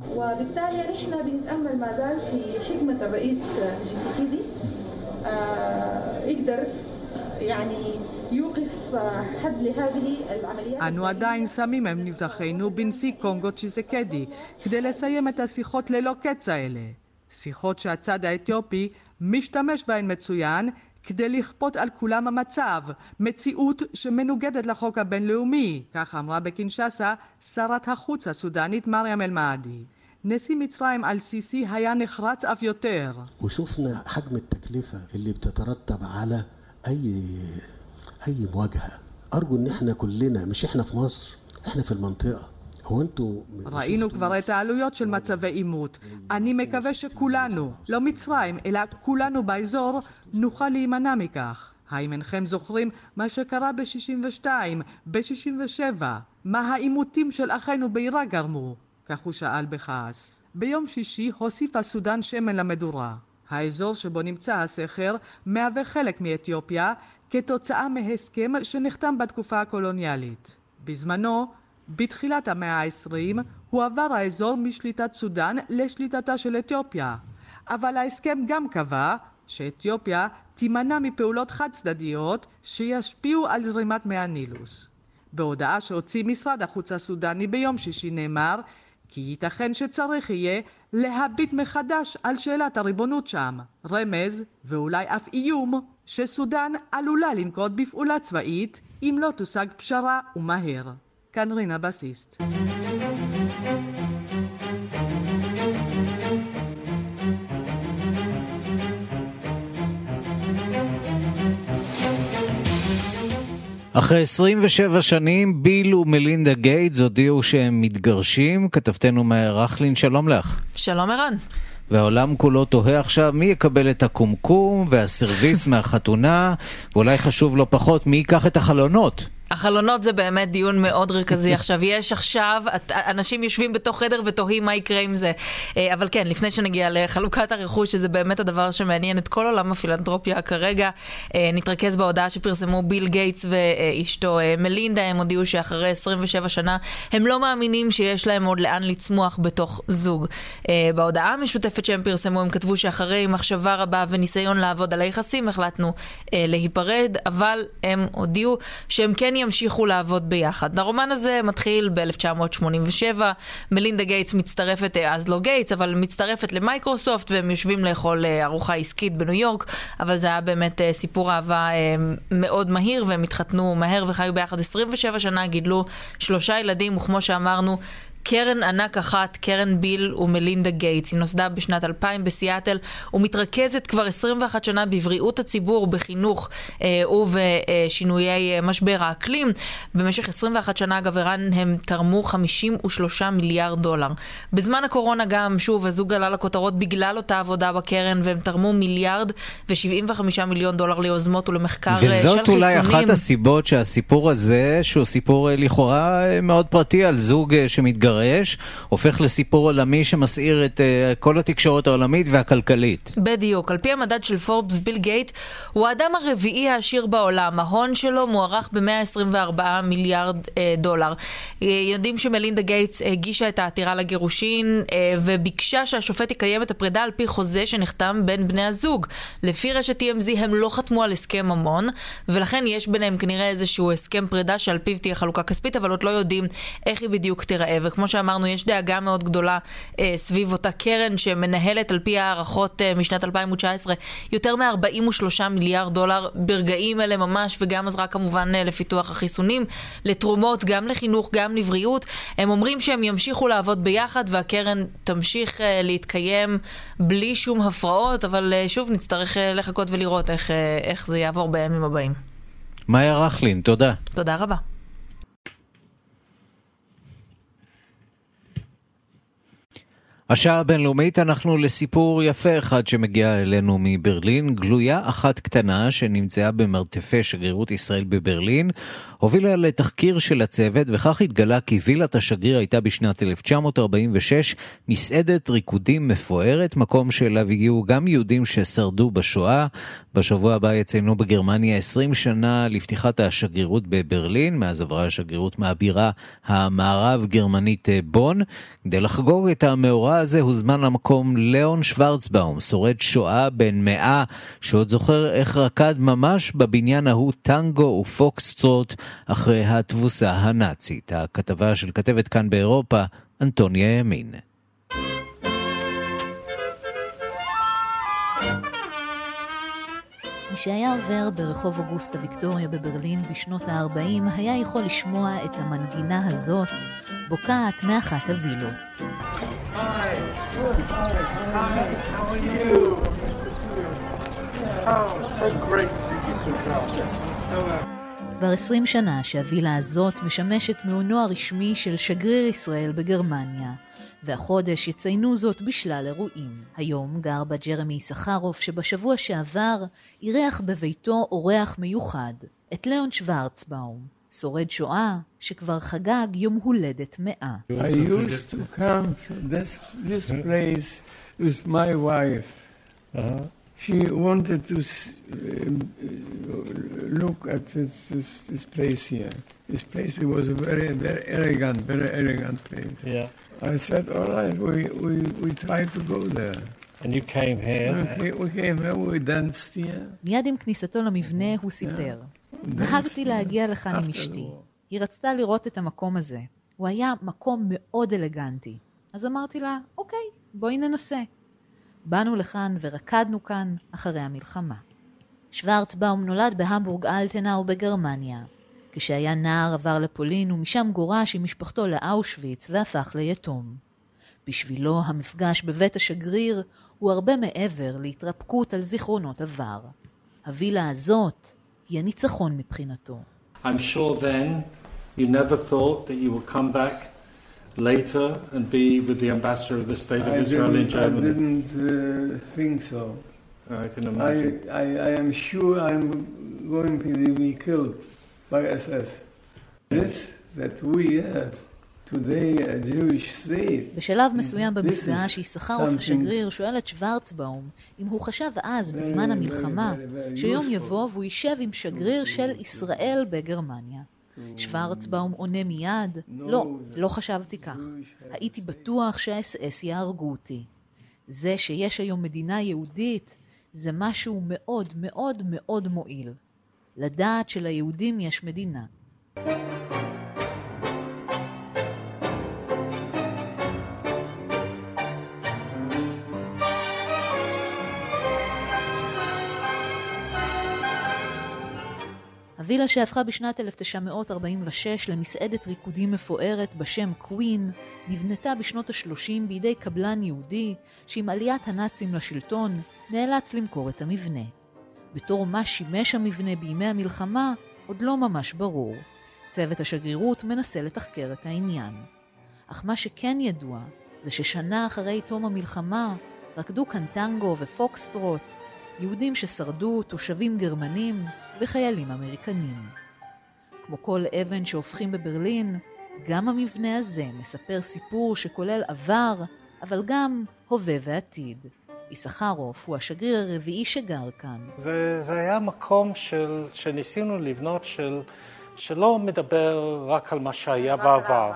אנו עדיין שמים עם מבטחנו בנשיא קונגו צ'יזקדי כדי לסיים את השיחות ללא קץ האלה. שיחות שהצד האתיופי משתמש בהן מצוין כדי לכפות על כולם המצב, מציאות שמנוגדת לחוק הבינלאומי, כך אמרה בקינשסה שרת החוץ הסודנית מריam אל-מאדי. נשיא מצרים אל-סיסי היה נחרץ אף יותר. وشفنا حجم التكلفة اللي بتترتب على أي أي مواجهة أرجو إن إحنا كلنا مش إحنا في مصر إحنا في المنطقة ראינו כבר את העלויות של מצבי עימות. אני מקווה שכולנו, לא מצרים, אלא כולנו באזור, נוכל להימנע מכך. האם אינכם זוכרים מה שקרה ב-62, ב-67? מה העימותים של אחינו בעיראק גרמו? כך הוא שאל בכעס. ביום שישי הוסיפה סודאן שמן למדורה. האזור שבו נמצא הסכר מהווה חלק מאתיופיה כתוצאה מהסכם שנחתם בתקופה הקולוניאלית. בזמנו בתחילת המאה ה-20 הועבר האזור משליטת סודאן לשליטתה של אתיופיה, אבל ההסכם גם קבע שאתיופיה תימנע מפעולות חד צדדיות שישפיעו על זרימת מי הנילוס. בהודעה שהוציא משרד החוץ הסודני ביום שישי נאמר כי ייתכן שצריך יהיה להביט מחדש על שאלת הריבונות שם. רמז, ואולי אף איום, שסודאן עלולה לנקוט בפעולה צבאית אם לא תושג פשרה ומהר. כאן רינה בסיסט. אחרי 27 שנים, ביל ומלינדה גייטס הודיעו שהם מתגרשים. כתבתנו מאיר רכלין, שלום לך. שלום ערן. והעולם כולו תוהה עכשיו מי יקבל את הקומקום והסרוויס מהחתונה, ואולי חשוב לא פחות, מי ייקח את החלונות. החלונות זה באמת דיון מאוד רכזי. עכשיו, יש עכשיו, אנשים יושבים בתוך חדר ותוהים מה יקרה עם זה. אה, אבל כן, לפני שנגיע לחלוקת הרכוש, שזה באמת הדבר שמעניין את כל עולם הפילנטרופיה כרגע, אה, נתרכז בהודעה שפרסמו ביל גייטס ואשתו אה, מלינדה, הם הודיעו שאחרי 27 שנה הם לא מאמינים שיש להם עוד לאן לצמוח בתוך זוג. בהודעה המשותפת שהם פרסמו, הם כתבו שאחרי מחשבה רבה וניסיון לעבוד על היחסים, החלטנו להיפרד, אבל הם הודיעו שהם כן ימשיכו לעבוד ביחד. הרומן הזה מתחיל ב-1987, מלינדה גייטס מצטרפת, אה, אז לא גייטס, אבל מצטרפת למייקרוסופט, והם יושבים לאכול אה, ארוחה עסקית בניו יורק, אבל זה היה באמת אה, סיפור אהבה מאוד מהיר, והם התחתנו מהר וחיו ביחד 27 שנה, גידלו שלושה ילדים, וכמו שאמרנו, קרן ענק אחת, קרן ביל ומלינדה גייטס. היא נוסדה בשנת 2000 בסיאטל ומתרכזת כבר 21 שנה בבריאות הציבור, בחינוך אה, ובשינויי אה, משבר האקלים. במשך 21 שנה, אגב, ערן, הם תרמו 53 מיליארד דולר. בזמן הקורונה גם, שוב, הזוג עלה לכותרות בגלל אותה עבודה בקרן, והם תרמו מיליארד ו-75 מיליון דולר ליוזמות ולמחקר אה, של חיסונים. וזאת אולי אחת הסיבות שהסיפור הזה, שהוא סיפור אה, לכאורה אה, מאוד פרטי על זוג שמתגרש, מתגרש, הופך לסיפור עולמי שמסעיר את אה, כל התקשורת העולמית והכלכלית. בדיוק. על פי המדד של פורבס, ביל גייטס הוא האדם הרביעי העשיר בעולם. ההון שלו מוערך ב-124 מיליארד אה, דולר. אה, יודעים שמלינדה גייטס הגישה את העתירה לגירושין וביקשה שהשופט יקיים את הפרידה על פי חוזה שנחתם בין בני הזוג. לפי רשת TMZ הם לא חתמו על הסכם ממון, ולכן יש ביניהם כנראה איזשהו הסכם פרידה שעל פיו תהיה חלוקה כספית, אבל עוד לא יודעים איך היא בדיוק תיראה. וכמו כמו שאמרנו, יש דאגה מאוד גדולה אה, סביב אותה קרן שמנהלת על פי הערכות אה, משנת 2019 יותר מ-43 מיליארד דולר ברגעים אלה ממש, וגם עזרה כמובן אה, לפיתוח החיסונים, לתרומות, גם לחינוך, גם לבריאות. הם אומרים שהם ימשיכו לעבוד ביחד והקרן תמשיך אה, להתקיים בלי שום הפרעות, אבל אה, שוב נצטרך אה, לחכות ולראות איך, אה, איך זה יעבור בימים הבאים. מאיה רכלין, תודה. תודה רבה. השעה הבינלאומית, אנחנו לסיפור יפה אחד שמגיע אלינו מברלין. גלויה אחת קטנה שנמצאה במרתפי שגרירות ישראל בברלין, הובילה לתחקיר של הצוות, וכך התגלה כי וילת השגריר הייתה בשנת 1946 מסעדת ריקודים מפוארת, מקום שאליו הגיעו גם יהודים ששרדו בשואה. בשבוע הבא יציינו בגרמניה 20 שנה לפתיחת השגרירות בברלין, מאז עברה השגרירות מהבירה המערב גרמנית בון. כדי לחגוג את המאורע הזה הוזמן למקום ליאון שוורצבאום, שורד שואה בן מאה, שעוד זוכר איך רקד ממש בבניין ההוא טנגו ופוקסטרוט אחרי התבוסה הנאצית. הכתבה של כתבת כאן באירופה, אנטוניה ימין. מי שהיה עובר ברחוב אוגוסטה ויקטוריה בברלין בשנות ה-40 היה יכול לשמוע את המנגינה הזאת בוקעת מאחת הווילות. כבר עשרים שנה שהווילה הזאת משמשת מעונו הרשמי של שגריר ישראל בגרמניה, והחודש יציינו זאת בשלל אירועים. היום גר בה ג'רמי יששכרוף, שבשבוע שעבר אירח בביתו אורח מיוחד, את ליאון שוורצבאום, שורד שואה שכבר חגג יום הולדת מאה. I used to come to this, this place with my wife. Uh-huh. She wanted to s- uh, look at this, this, this place here. This place was a very, very elegant, very elegant place. Yeah. I said, all right, we, we, we try to go there. And you came here. We came here, we danced here. מיד עם כניסתו למבנה הוא סיפר, נהגתי להגיע לכאן עם אשתי. היא רצתה לראות את המקום הזה. הוא היה מקום מאוד אלגנטי. אז אמרתי לה, אוקיי, בואי ננסה. באנו לכאן ורקדנו כאן אחרי המלחמה. שוורצבאום נולד בהמבורג אלטנאו בגרמניה. כשהיה נער עבר לפולין ומשם גורש עם משפחתו לאושוויץ והפך ליתום. בשבילו המפגש בבית השגריר הוא הרבה מעבר להתרפקות על זיכרונות עבר. הווילה הזאת היא הניצחון מבחינתו. I'm sure then you never thought that you would come back later and be with the ambassador of the State of I Israel in didn't, I Germany. didn't uh, think so. I can I, imagine. I, I am sure I'm going to be killed by SS. This that we have today a Jewish state. בשלב מסוים במפגש יששכרוף השגריר שואל את שוורצבאום אם הוא חשב אז, בזמן המלחמה, שיום. יבוא והוא יישב עם שגריר של ישראל בגרמניה. שוורצבאום עונה מיד, לא, לא חשבתי כך. הייתי בטוח שהאס-אס יהרגו אותי. זה שיש היום מדינה יהודית, זה משהו מאוד מאוד מאוד מועיל. לדעת שליהודים יש מדינה. הווילה שהפכה בשנת 1946 למסעדת ריקודים מפוארת בשם קווין, נבנתה בשנות ה-30 בידי קבלן יהודי, שעם עליית הנאצים לשלטון, נאלץ למכור את המבנה. בתור מה שימש המבנה בימי המלחמה, עוד לא ממש ברור. צוות השגרירות מנסה לתחקר את העניין. אך מה שכן ידוע, זה ששנה אחרי תום המלחמה, רקדו כאן טנגו ופוקסטרוט, יהודים ששרדו, תושבים גרמנים וחיילים אמריקנים. כמו כל אבן שהופכים בברלין, גם המבנה הזה מספר סיפור שכולל עבר, אבל גם הווה ועתיד. יששכרוף הוא השגריר הרביעי שגר כאן. זה, זה היה מקום של, שניסינו לבנות של, שלא מדבר רק על מה שהיה בעבר,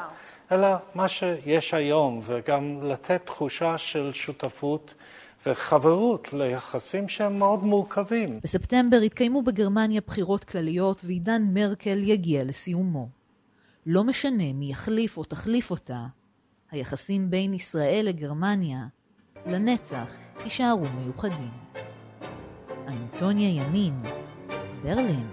אלא מה שיש היום, וגם לתת תחושה של שותפות וחברות ליחסים שהם מאוד מורכבים. בספטמבר התקיימו בגרמניה בחירות כלליות ועידן מרקל יגיע לסיומו. לא משנה מי יחליף או תחליף אותה, היחסים בין ישראל לגרמניה לנצח יישארו מיוחדים. אנטוניה ימין, ברלין.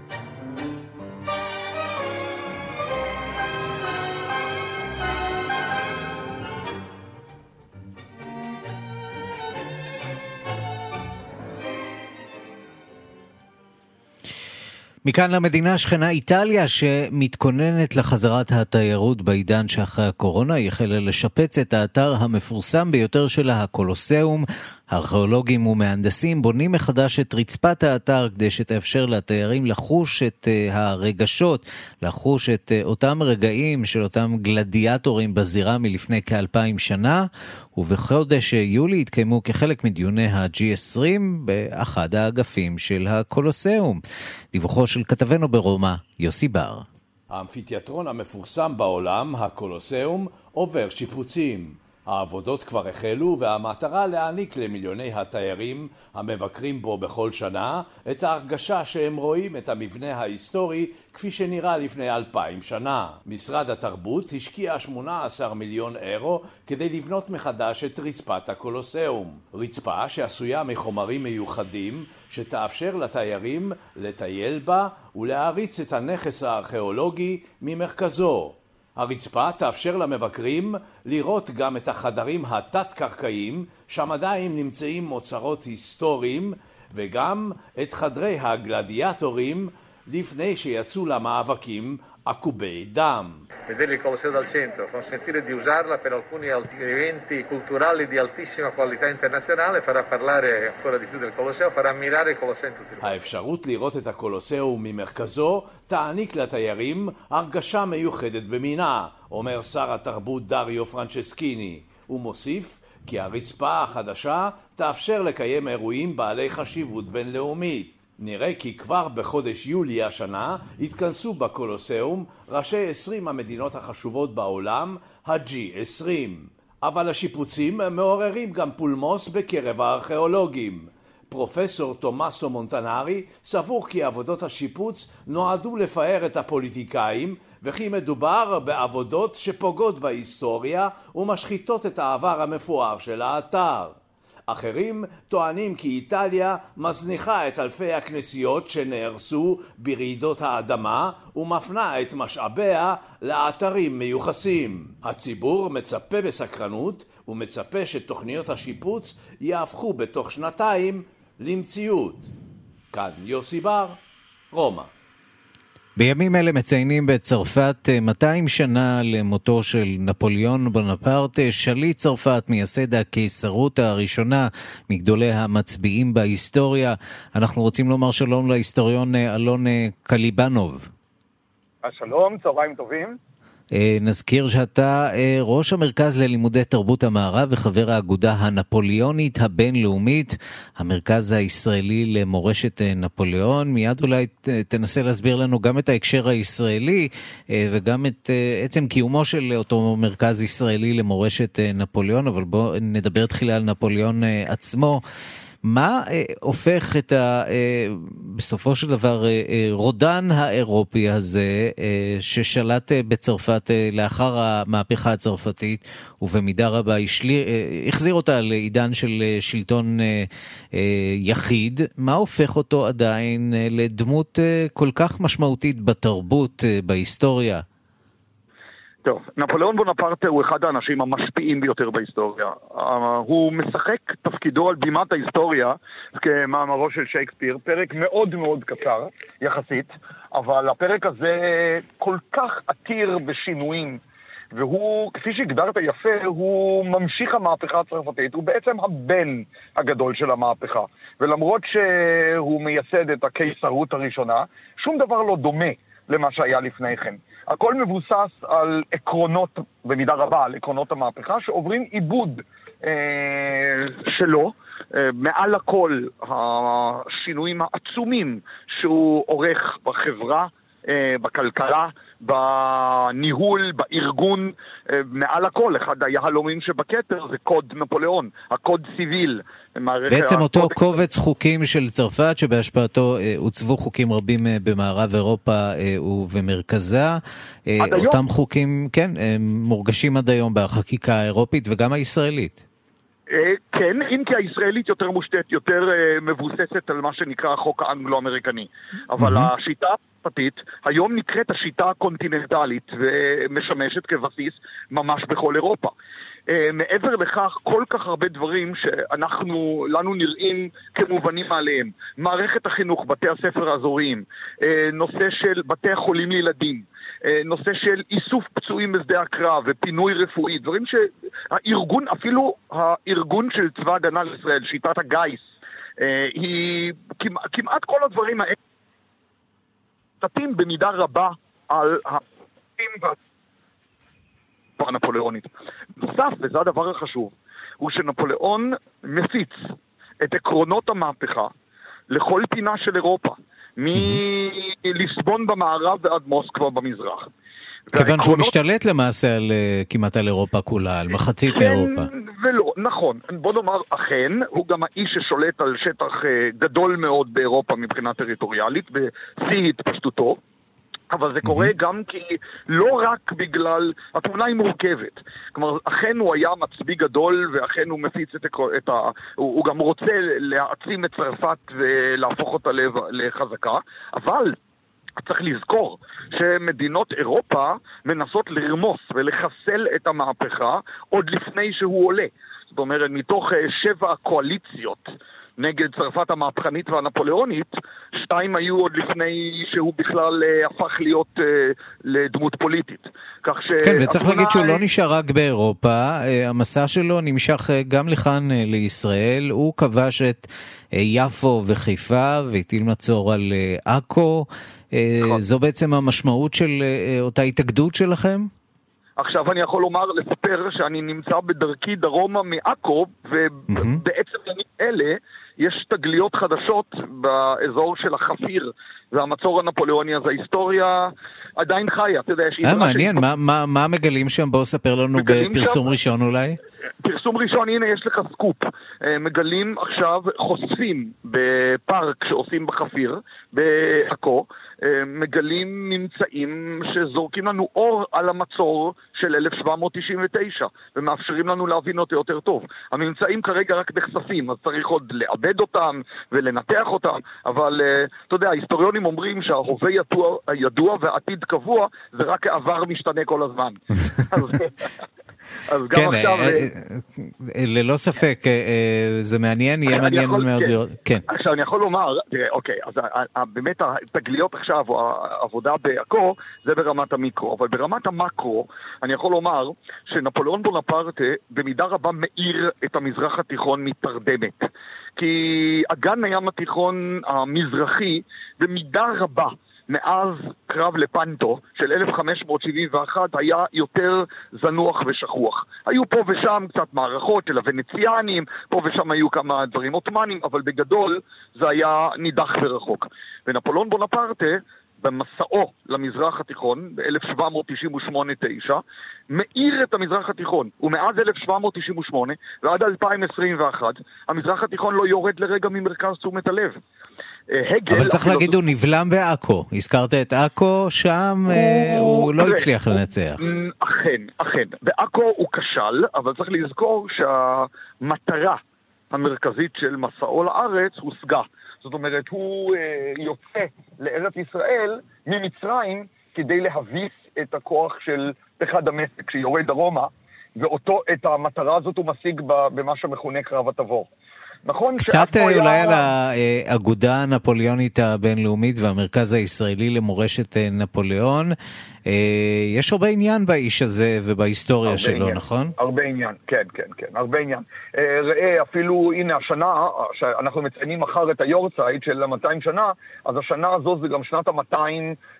מכאן למדינה השכנה איטליה שמתכוננת לחזרת התיירות בעידן שאחרי הקורונה. היא החלה לשפץ את האתר המפורסם ביותר שלה, הקולוסיאום. ארכיאולוגים ומהנדסים בונים מחדש את רצפת האתר כדי שתאפשר לתיירים לחוש את uh, הרגשות, לחוש את uh, אותם רגעים של אותם גלדיאטורים בזירה מלפני כאלפיים שנה, ובחודש יולי התקיימו כחלק מדיוני ה-G20 באחד האגפים של הקולוסיאום. דיווחו של כתבנו ברומא, יוסי בר. האמפיתיאטרון המפורסם בעולם, הקולוסיאום, עובר שיפוצים. העבודות כבר החלו והמטרה להעניק למיליוני התיירים המבקרים בו בכל שנה את ההרגשה שהם רואים את המבנה ההיסטורי כפי שנראה לפני אלפיים שנה. משרד התרבות השקיע 18 מיליון אירו כדי לבנות מחדש את רצפת הקולוסיאום. רצפה שעשויה מחומרים מיוחדים שתאפשר לתיירים לטייל בה ולהעריץ את הנכס הארכיאולוגי ממרכזו. הרצפה תאפשר למבקרים לראות גם את החדרים התת-קרקעיים, שם עדיין נמצאים אוצרות היסטוריים, וגם את חדרי הגלדיאטורים לפני שיצאו למאבקים עקובי דם. vedere il Colosseo dal centro, consentire di usarla per alcuni eventi culturali di altissima qualità internazionale, farà parlare ancora di più del Colosseo, farà ammirare il Colosseo in tutti i luoghi. האפשרות לראות את הקולוסיאום ממרכזו תעניק לתיירים הרגשה מיוחדת במינה, אומר שר התרבות דריו פרנצ'סקיני. הוא מוסיף כי הרצפה החדשה תאפשר לקיים אירועים בעלי חשיבות בינלאומית. נראה כי כבר בחודש יולי השנה התכנסו בקולוסיאום ראשי 20 המדינות החשובות בעולם, ה-G20. אבל השיפוצים מעוררים גם פולמוס בקרב הארכיאולוגים. פרופסור תומאסו מונטנרי סבור כי עבודות השיפוץ נועדו לפאר את הפוליטיקאים וכי מדובר בעבודות שפוגעות בהיסטוריה ומשחיתות את העבר המפואר של האתר. אחרים טוענים כי איטליה מזניחה את אלפי הכנסיות שנהרסו ברעידות האדמה ומפנה את משאביה לאתרים מיוחסים. הציבור מצפה בסקרנות ומצפה שתוכניות השיפוץ יהפכו בתוך שנתיים למציאות. כאן יוסי בר, רומא. בימים אלה מציינים בצרפת 200 שנה למותו של נפוליאון בונפרט, שליט צרפת, מייסד הקיסרות הראשונה, מגדולי המצביעים בהיסטוריה. אנחנו רוצים לומר שלום להיסטוריון אלון קליבנוב. שלום, צהריים טובים. נזכיר שאתה ראש המרכז ללימודי תרבות המערב וחבר האגודה הנפוליאונית הבינלאומית, המרכז הישראלי למורשת נפוליאון. מיד אולי תנסה להסביר לנו גם את ההקשר הישראלי וגם את עצם קיומו של אותו מרכז ישראלי למורשת נפוליאון, אבל בואו נדבר תחילה על נפוליאון עצמו. מה אה, הופך את ה... אה, בסופו של דבר אה, רודן האירופי הזה ששלט בצרפת לאחר המהפכה הצרפתית ובמידה רבה השלי... החזיר אותה לעידן של שלטון יחיד, מה הופך אותו עדיין לדמות כל כך משמעותית בתרבות, בהיסטוריה? טוב, נפוליאון בונפרטה הוא אחד האנשים המשפיעים ביותר בהיסטוריה. הוא משחק תפקידו על בימת ההיסטוריה כמאמרו של שייקספיר, פרק מאוד מאוד קצר יחסית, אבל הפרק הזה כל כך עתיר בשינויים, והוא, כפי שהגדרת יפה, הוא ממשיך המהפכה הצרפתית, הוא בעצם הבן הגדול של המהפכה. ולמרות שהוא מייסד את הקיסרות הראשונה, שום דבר לא דומה למה שהיה לפני כן. הכל מבוסס על עקרונות, במידה רבה, על עקרונות המהפכה, שעוברים עיבוד אה, שלו. אה, מעל הכל, השינויים העצומים שהוא עורך בחברה, בכלכלה, בניהול, בארגון, אה, מעל הכל, אחד היהלומים שבכתר זה קוד נפוליאון, הקוד סיביל. בעצם אותו הקוד... קובץ חוקים של צרפת שבהשפעתו אה, עוצבו חוקים רבים אה, במערב אירופה אה, ובמרכזה. אה, אותם היום. חוקים, כן, מורגשים עד היום בחקיקה האירופית וגם הישראלית. אה, כן, אם כי הישראלית יותר מושתת, יותר אה, מבוססת על מה שנקרא החוק האנגלו-אמריקני. אבל. השיטה הצרפתית היום נקראת השיטה הקונטיננטלית ומשמשת כבסיס ממש בכל אירופה. Uh, מעבר לכך, כל כך הרבה דברים שאנחנו, לנו נראים כמובנים מאליהם. מערכת החינוך, בתי הספר האזוריים, נושא של בתי החולים לילדים, נושא של איסוף פצועים בשדה הקרב ופינוי רפואי, דברים שהארגון, אפילו הארגון של צבא הגנה לישראל, שיטת הגיס, uh, היא כמעט, כמעט כל הדברים האלה משתתים במידה רבה על הפרטים הנפוליאונית. נוסף, וזה הדבר החשוב, הוא שנפוליאון מפיץ את עקרונות המהפכה לכל פינה של אירופה, מליסבון במערב ועד מוסקבה במזרח. כיוון שהוא משתלט למעשה על, אה, כמעט על אירופה כולה, על מחצית כן מאירופה. כן ולא, נכון. בוא נאמר, אכן, הוא גם האיש ששולט על שטח אה, גדול מאוד באירופה מבחינה טריטוריאלית, בשיא התפשטותו. אבל זה קורה גם כי לא רק בגלל, התמונה היא מורכבת. כלומר, אכן הוא היה מצביא גדול, ואכן הוא מפיץ את, את ה... הוא, הוא גם רוצה להעצים את צרפת ולהפוך אותה לחזקה, אבל צריך לזכור שמדינות אירופה מנסות לרמוס ולחסל את המהפכה עוד לפני שהוא עולה. זאת אומרת, מתוך אה, שבע הקואליציות נגד צרפת המהפכנית והנפוליאונית, שתיים היו עוד לפני שהוא בכלל אה, הפך להיות אה, לדמות פוליטית. כך ש... כן, וצריך להגיד שהוא לא נשאר רק באירופה, אה, המסע שלו נמשך גם לכאן לישראל, הוא כבש את יפו וחיפה והטיל מצור על עכו. נכון. זו בעצם המשמעות של אותה התאגדות שלכם? עכשיו אני יכול לומר, לספר שאני נמצא בדרכי דרומה מעכו, ובעצם ימים אלה יש תגליות חדשות באזור של החפיר והמצור הנפוליאוני, אז ההיסטוריה עדיין חיה, אתה יודע, יש... אה, מעניין, ש... מה, מה, מה מגלים שם? בואו ספר לנו בפרסום שם... ראשון אולי. פרסום ראשון, הנה יש לך סקופ. אה, מגלים עכשיו, חושפים בפארק שעושים בחפיר, בעכו, מגלים ממצאים שזורקים לנו אור על המצור של 1799 ומאפשרים לנו להבין אותו יותר טוב. הממצאים כרגע רק נחשפים, אז צריך עוד לעבד אותם ולנתח אותם, אבל uh, אתה יודע, ההיסטוריונים אומרים שההווה ידוע, ידוע והעתיד קבוע, זה רק העבר משתנה כל הזמן. אז גם כן, עכשיו... אה, אה, אה, ללא ספק, זה מעניין, יהיה מעניין מאוד כן. לראות. כן. עכשיו, אני יכול לומר, אוקיי, אז באמת התגליות עכשיו, או העבודה בעכו, זה ברמת המיקרו, אבל ברמת המקרו, אני יכול לומר שנפוליאון בונפרטה במידה רבה מאיר את המזרח התיכון מתרדמת. כי אגן הים התיכון המזרחי, במידה רבה, מאז קרב לפנטו של 1571 היה יותר זנוח ושכוח. היו פה ושם קצת מערכות של הוונציאנים, פה ושם היו כמה דברים עות'מאנים, אבל בגדול זה היה נידח ורחוק. ונפולון בונפרטה במסעו למזרח התיכון ב-1798-9 מאיר את המזרח התיכון ומאז 1798 ועד 2021 המזרח התיכון לא יורד לרגע ממרכז תשומת הלב. הגל... אבל צריך להגיד, הוא נבלם בעכו. הזכרת את עכו, שם אה, הוא לא הצליח לנצח. אכן, אכן. בעכו הוא כשל, אבל צריך לזכור שהמטרה המרכזית של מסעו לארץ הושגה. זאת אומרת, הוא אה, יוצא לארץ ישראל ממצרים כדי להביס את הכוח של פחד דמשק שיורד דרומה, ואת המטרה הזאת הוא משיג במה שמכונה קרב התבור. נכון קצת אה, אולי היה... על האגודה הנפוליאונית הבינלאומית והמרכז הישראלי למורשת אה, נפוליאון. אה, יש הרבה עניין באיש הזה ובהיסטוריה שלו, עניין, נכון? הרבה עניין, כן, כן, כן, הרבה עניין. ראה, אפילו, הנה השנה, שאנחנו מציינים מחר את היורצייט של 200 שנה, אז השנה הזו זה גם שנת ה-200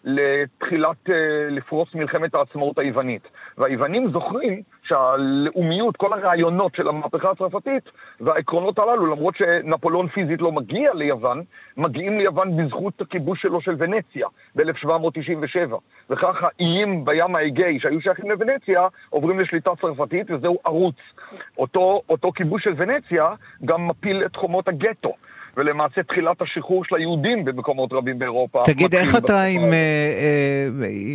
לתחילת, לפרוס מלחמת העצמאות היוונית. והיוונים זוכרים שהלאומיות, כל הרעיונות של המהפכה הצרפתית והעקרונות הללו, למרות שנפוליאון פיזית לא מגיע ליוון, מגיעים ליוון בזכות הכיבוש שלו של ונציה ב-1797. וכך האיים בים האגאי שהיו שייכים לוונציה עוברים לשליטה צרפתית וזהו ערוץ. אותו, אותו כיבוש של ונציה גם מפיל את חומות הגטו. ולמעשה תחילת השחרור של היהודים במקומות רבים באירופה. תגיד, איך אתה עם, אה, אה,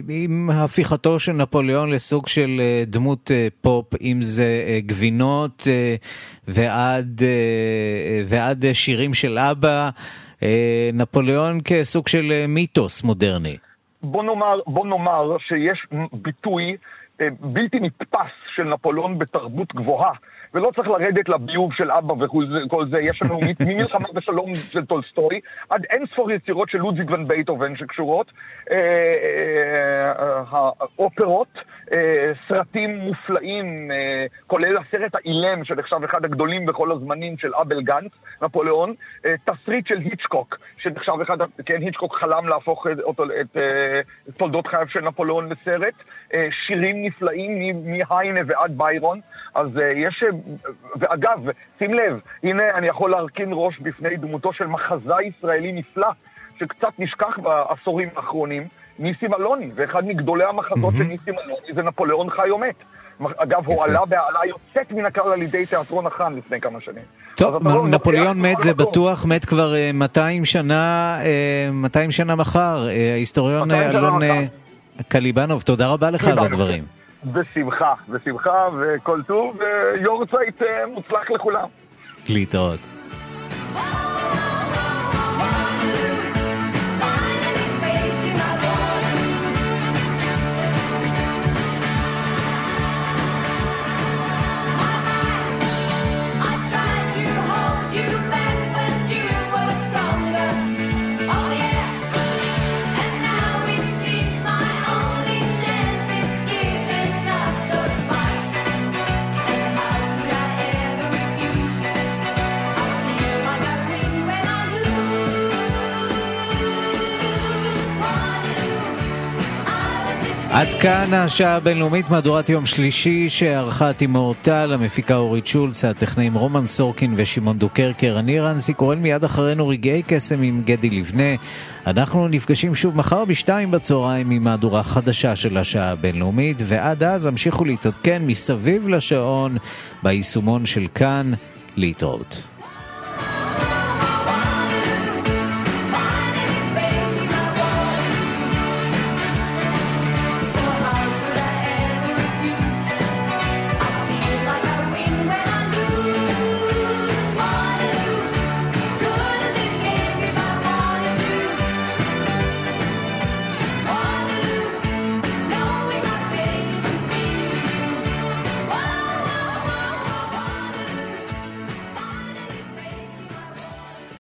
עם הפיכתו של נפוליאון לסוג של אה, דמות פופ, אם זה גבינות ועד, ועד שירים של אבא, נפוליאון כסוג של מיתוס מודרני? בוא נאמר, בוא נאמר שיש ביטוי בלתי נתפס של נפוליאון בתרבות גבוהה. ולא צריך לרדת לביוב של אבבא וכל זה, יש לנו ממלחמה ושלום של טולסטוי, עד אין ספור יצירות של לודוויג ון בטהובן שקשורות, אה, אה, האופרות, אה, סרטים מופלאים, כולל הסרט האילם שנחשב אחד הגדולים בכל הזמנים של אבל גאנס, נפוליאון, תסריט של היצ'קוק, שנחשב אחד, כן, היצ'קוק חלם להפוך אותו, את תולדות חייו של נפוליאון לסרט, שירים נפלאים מהיינה ועד ביירון, אז יש ואגב, שים לב, הנה אני יכול להרכין ראש בפני דמותו של מחזאי ישראלי נפלא, שקצת נשכח בעשורים האחרונים, ניסים אלוני, ואחד מגדולי המחזות של ניסים אלוני זה נפוליאון חי או מת. אגב, הוא עלה בהעלה יוצאת מן הכלל על ידי תיאטרון החאן לפני כמה שנים. טוב, לא נפוליאון מת, זה בטוח מת כבר 200 אה, שנה, 200 אה, שנה מחר. אה, ההיסטוריון אלון קליבנוב, תודה רבה לך על הדברים. בשמחה, בשמחה, וכל טוב, ויורצייט מוצלח לכולם. להתראות. כאן השעה הבינלאומית, מהדורת יום שלישי שערכה תימור טל, המפיקה אורית שולץ, הטכנאים רומן סורקין ושמעון דוקרקר. אני רנסי קורן מיד אחרינו רגעי קסם עם גדי לבנה. אנחנו נפגשים שוב מחר בשתיים בצהריים עם מהדורה חדשה של השעה הבינלאומית, ועד אז המשיכו להתעדכן מסביב לשעון ביישומון של כאן להתראות.